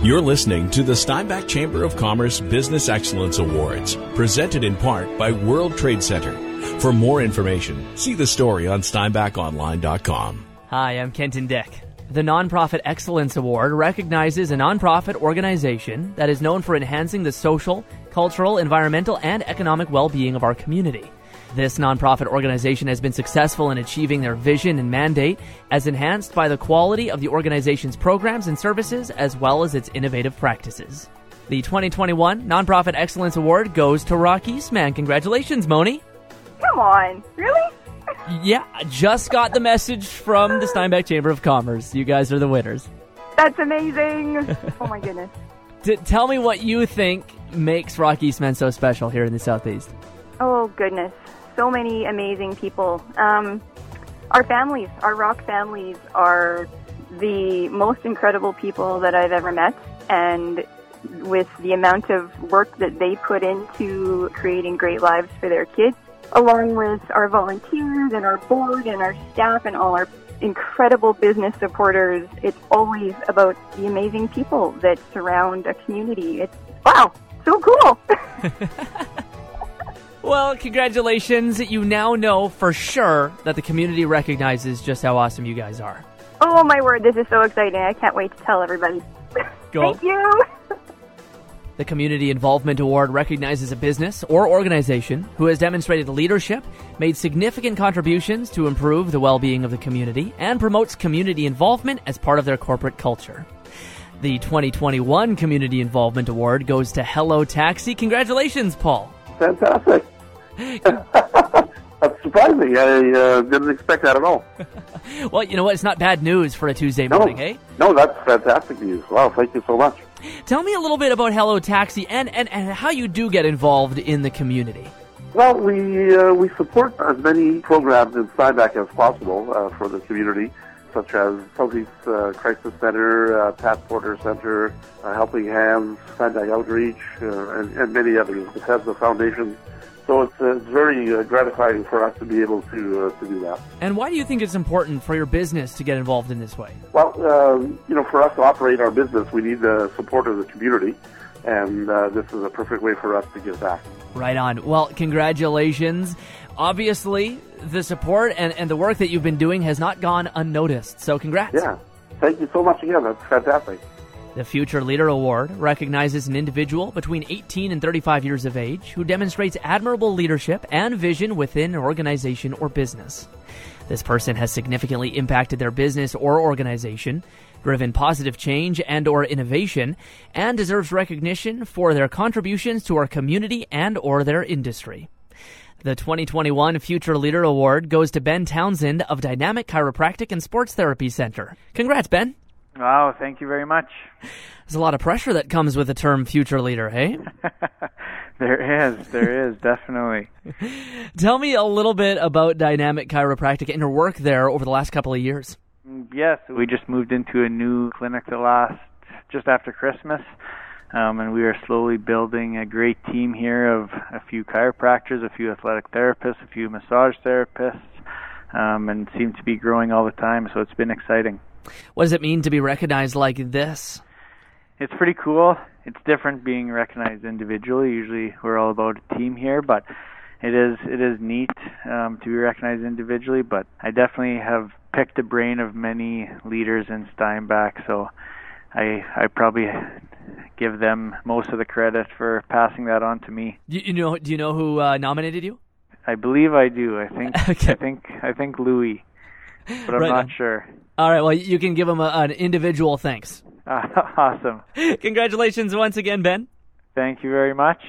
You're listening to the Steinbach Chamber of Commerce Business Excellence Awards, presented in part by World Trade Center. For more information, see the story on steinbachonline.com. Hi, I'm Kenton Dyck. The Nonprofit Excellence Award recognizes a nonprofit organization that is known for enhancing the social, cultural, environmental, and economic well being of our community. This nonprofit organization has been successful in achieving their vision and mandate as enhanced by the quality of the organization's programs and services as well as its innovative practices. The 2021 Nonprofit Excellence Award goes to Rock Eastman. Congratulations, Moni. Come on, really? Yeah, just got the message from the Steinbach Chamber of Commerce. You guys are the winners. That's amazing. oh my goodness. T- tell me what you think makes Rock Eastman so special here in the Southeast. Oh goodness so many amazing people. Um, our families, our rock families, are the most incredible people that I've ever met, and with the amount of work that they put into creating great lives for their kids, along with our volunteers and our board and our staff and all our incredible business supporters, it's always about the amazing people that surround a community. It's wow, so cool. Well, congratulations. You now know for sure that the community recognizes just how awesome you guys are. Oh, my word. This is so exciting. I can't wait to tell everybody. Go. Thank you. The Community Involvement Award recognizes a business or organization who has demonstrated leadership, made significant contributions to improve the well being of the community, and promotes community involvement as part of their corporate culture. The 2021 Community Involvement Award goes to Hello Taxi. Congratulations, Paul. Fantastic. That's surprising. I uh, didn't expect that at all. well, you know what? It's not bad news for a Tuesday no. morning, eh? No, that's fantastic news. Wow, thank you so much. Tell me a little bit about Hello Taxi and, and, and how you do get involved in the community. Well, we uh, we support as many programs in Steinbach as possible uh, for the community, such as Southeast uh, Crisis Center, uh, Pat Porter Center, uh, Helping Hands, Steinbach Outreach, uh, and, and, many others. Bethesda Foundation. So it's, uh, it's very uh, gratifying for us to be able to uh, to do that. And why do you think it's important for your business to get involved in this way? Well, um, you know, for us to operate our business, we need the support of the community, and uh, this is a perfect way for us to give back. Right on. Well, congratulations. Obviously, the support and, and the work that you've been doing has not gone unnoticed. So, congrats. Yeah. Thank you so much again. That's fantastic. The Future Leader Award recognizes an individual between 18 and 35 years of age who demonstrates admirable leadership and vision within an organization or business. This person has significantly impacted their business or organization, driven positive change and or innovation, and deserves recognition for their contributions to our community and or their industry. The 2021 Future Leader Award goes to Ben Townsend of Dynamic Chiropractic and Sports Therapy Center. Congrats, Ben. Wow, thank you very much. There's a lot of pressure that comes with the term future leader, hey? Eh? there is, there is, definitely. Tell me a little bit about Dynamic Chiropractic and your work there over the last couple of years. Yes, we just moved into a new clinic the last, just after Christmas. Um, and we are slowly building a great team here of a few chiropractors, a few athletic therapists, a few massage therapists, um, and seem to be growing all the time. So it's been exciting. What does it mean to be recognized like this? It's pretty cool. It's different being recognized individually. Usually, we're all about a team here, but it is it is neat um, to be recognized individually. But I definitely have picked the brain of many leaders in Steinbach, so I I probably give them most of the credit for passing that on to me. Do you know? Do you know who uh, nominated you? I believe I do. I think okay. I think I think Louis, but I'm right not on. sure. All right. Well, you can give him a, an individual thanks. Uh, awesome. Congratulations once again, Ben. Thank you very much.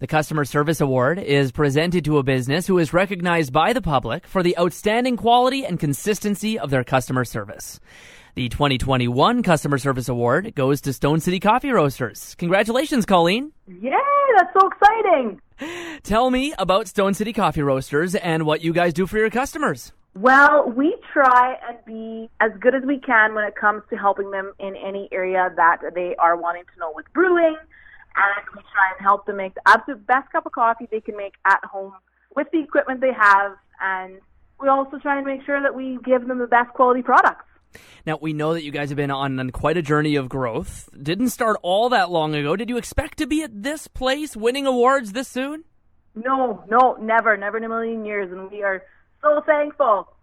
The Customer Service Award is presented to a business who is recognized by the public for the outstanding quality and consistency of their customer service. The 2021 Customer Service Award goes to Stone City Coffee Roasters. Congratulations, Colleen. Yay, that's so exciting. Tell me about Stone City Coffee Roasters and what you guys do for your customers. Well, we try and be as good as we can when it comes to helping them in any area that they are wanting to know with brewing. And we try and help them make the absolute best cup of coffee they can make at home with the equipment they have. And we also try and make sure that we give them the best quality products. Now, we know that you guys have been on, quite a journey of growth. Didn't start all that long ago. Did you expect to be at this place winning awards this soon? No, no, never, never in a million years. And we are so thankful.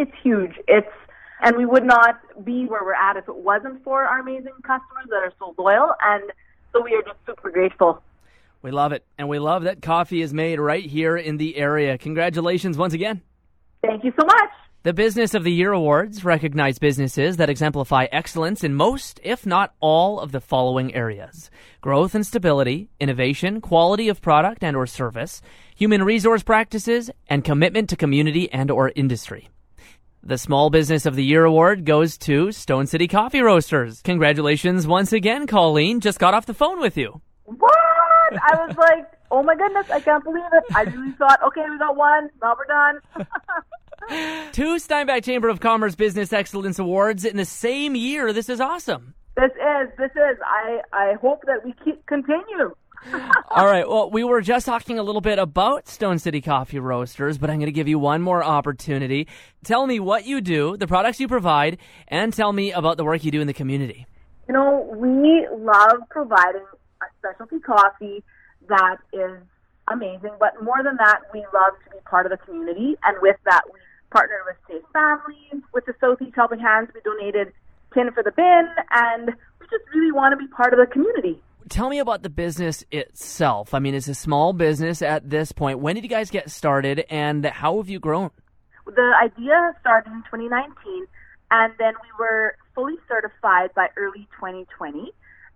It's huge. It's, and we would not be where we're at if it wasn't for our amazing customers that are so loyal. And so we are just super grateful. We love it. And we love that coffee is made right here in the area. Congratulations once again. Thank you so much. The Business of the Year Awards recognize businesses that exemplify excellence in most, if not all, of the following areas. Growth and stability, innovation, quality of product and or service, human resource practices, and commitment to community and or industry. The Small Business of the Year Award goes to Stone City Coffee Roasters. Congratulations once again, Colleen. Just got off the phone with you. What? I was like, oh my goodness, I can't believe it. I really thought, okay, we got one, now we're done. Two Steinbach Chamber of Commerce Business Excellence Awards in the same year. This is awesome. This is, this is. I, I hope that we keep continue. All right. Well, we were just talking a little bit about Stone City Coffee Roasters, but I'm going to give you one more opportunity. Tell me what you do, the products you provide, and tell me about the work you do in the community. You know, we love providing a specialty coffee that is amazing, but more than that, we love to be part of the community, and with that, we partnered with Safe Families, with the Southeast Helping Hands. We donated tin for the bin, and we just really want to be part of the community. Tell me about the business itself. I mean, it's a small business at this point. When did you guys get started, and how have you grown? The idea started in 2019, and then we were fully certified by early 2020,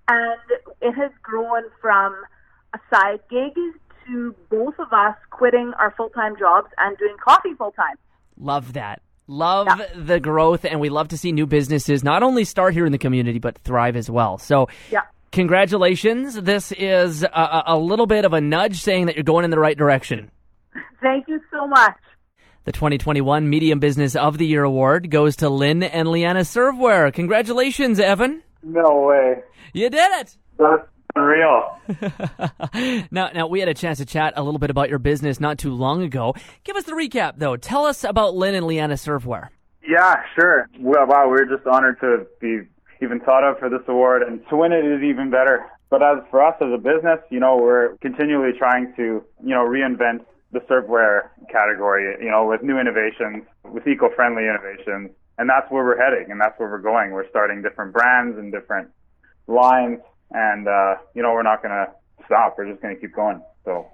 and it has grown from a side gig to both of us quitting our full time jobs and doing coffee full time. Love that. Love yeah. the growth, and we love to see new businesses not only start here in the community, but thrive as well. So, yeah. Congratulations. This is a, a little bit of a nudge saying that you're going in the right direction. Thank you so much. The 2021 Medium Business of the Year award goes to Lynn and Leanna Servware. Congratulations, Evan. No way. You did it. That's Unreal. now, now we had a chance to chat a little bit about your business not too long ago. Give us the recap, though. Tell us about Lynn and Leanna Servware. Yeah, sure. Well, wow, we're just honored to be even thought of for this award, and to win it is even better. But as for us as a business, you know, we're continually trying to, you know, reinvent the serveware category, you know, with new innovations, with eco-friendly innovations, and that's where we're heading, and that's where we're going. We're starting different brands and different lines and uh, you know we're not going to stop. We're just going to keep going. So.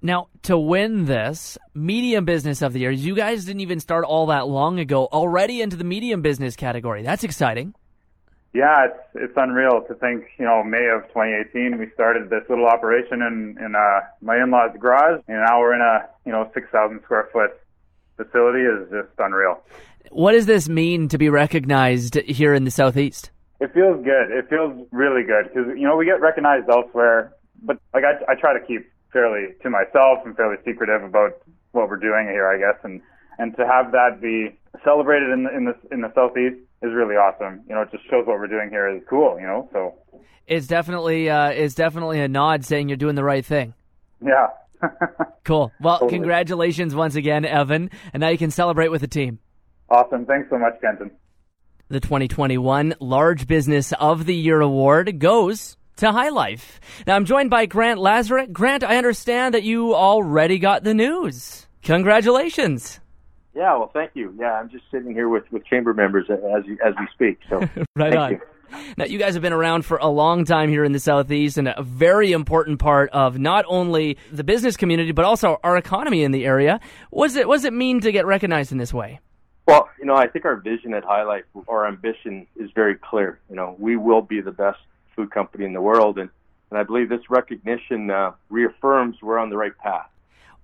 Now, to win this medium business of the year, you guys didn't even start all that long ago, already into the medium business category. That's exciting. Yeah, it's it's unreal to think. You know, May of 2018, we started this little operation in in uh, my in-laws' garage, and now we're in a you know 6,000 square foot facility. is just unreal. What does this mean to be recognized here in the southeast? It feels good. It feels really good because you know we get recognized elsewhere, but like I, I try to keep fairly to myself and fairly secretive about what we're doing here, I guess, and and to have that be celebrated in the in the in the southeast is really awesome. You know, it just shows what we're doing here is cool. You know, so it's definitely uh, it's definitely a nod saying you're doing the right thing. Yeah. cool. Well, totally. congratulations once again, Evan, and now you can celebrate with the team. Awesome. Thanks so much, Kenton. The 2021 Large Business of the Year award goes to HyLife. Now I'm joined by Grant Lazaruk. Grant, I understand that you already got the news. Congratulations. Yeah, well, thank you. Yeah, I'm just sitting here with, with chamber members as you, as we speak. So right on. You. Now, you guys have been around for a long time here in the Southeast and a very important part of not only the business community, but also our economy in the area. What does it, what does it mean to get recognized in this way? Well, you know, I think our vision at HyLife, our ambition is very clear. You know, we will be the best food company in the world, and, and I believe this recognition uh, reaffirms we're on the right path.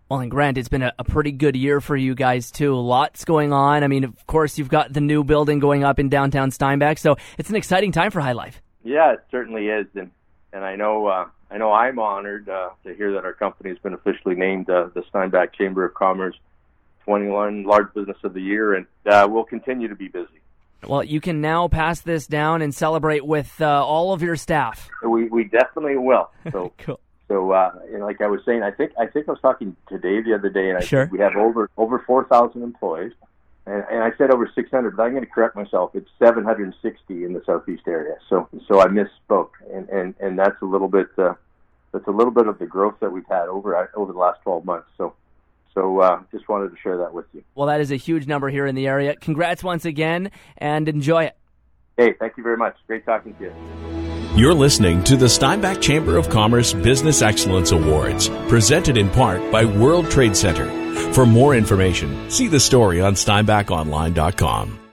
Well, and Grant, it's been a, a, pretty good year for you guys too. Lots going on. I mean, of course, you've got the new building going up in downtown Steinbach, so it's an exciting time for HyLife. Yeah, it certainly is, and and I know uh, I know I'm honored uh, to hear that our company has been officially named uh, the Steinbach Chamber of Commerce 21 Large Business of the Year, and uh, we'll continue to be busy. Well, you can now pass this down and celebrate with uh, all of your staff. We we definitely will. So cool. So, uh, and like I was saying, I think I think I was talking to Dave the other day, and I sure. we have over over four thousand employees, and, and I said over 600, but I'm going to correct myself. It's 760 in the southeast area. So so I misspoke, and and and that's a little bit uh, that's a little bit of the growth that we've had over over the last 12 months. So. So, uh, just wanted to share that with you. Well, that is a huge number here in the area. Congrats once again, and enjoy it. Hey, thank you very much. Great talking to you. You're listening to the Steinbach Chamber of Commerce Business Excellence Awards, presented in part by World Trade Center. For more information, see the story on steinbachonline.com.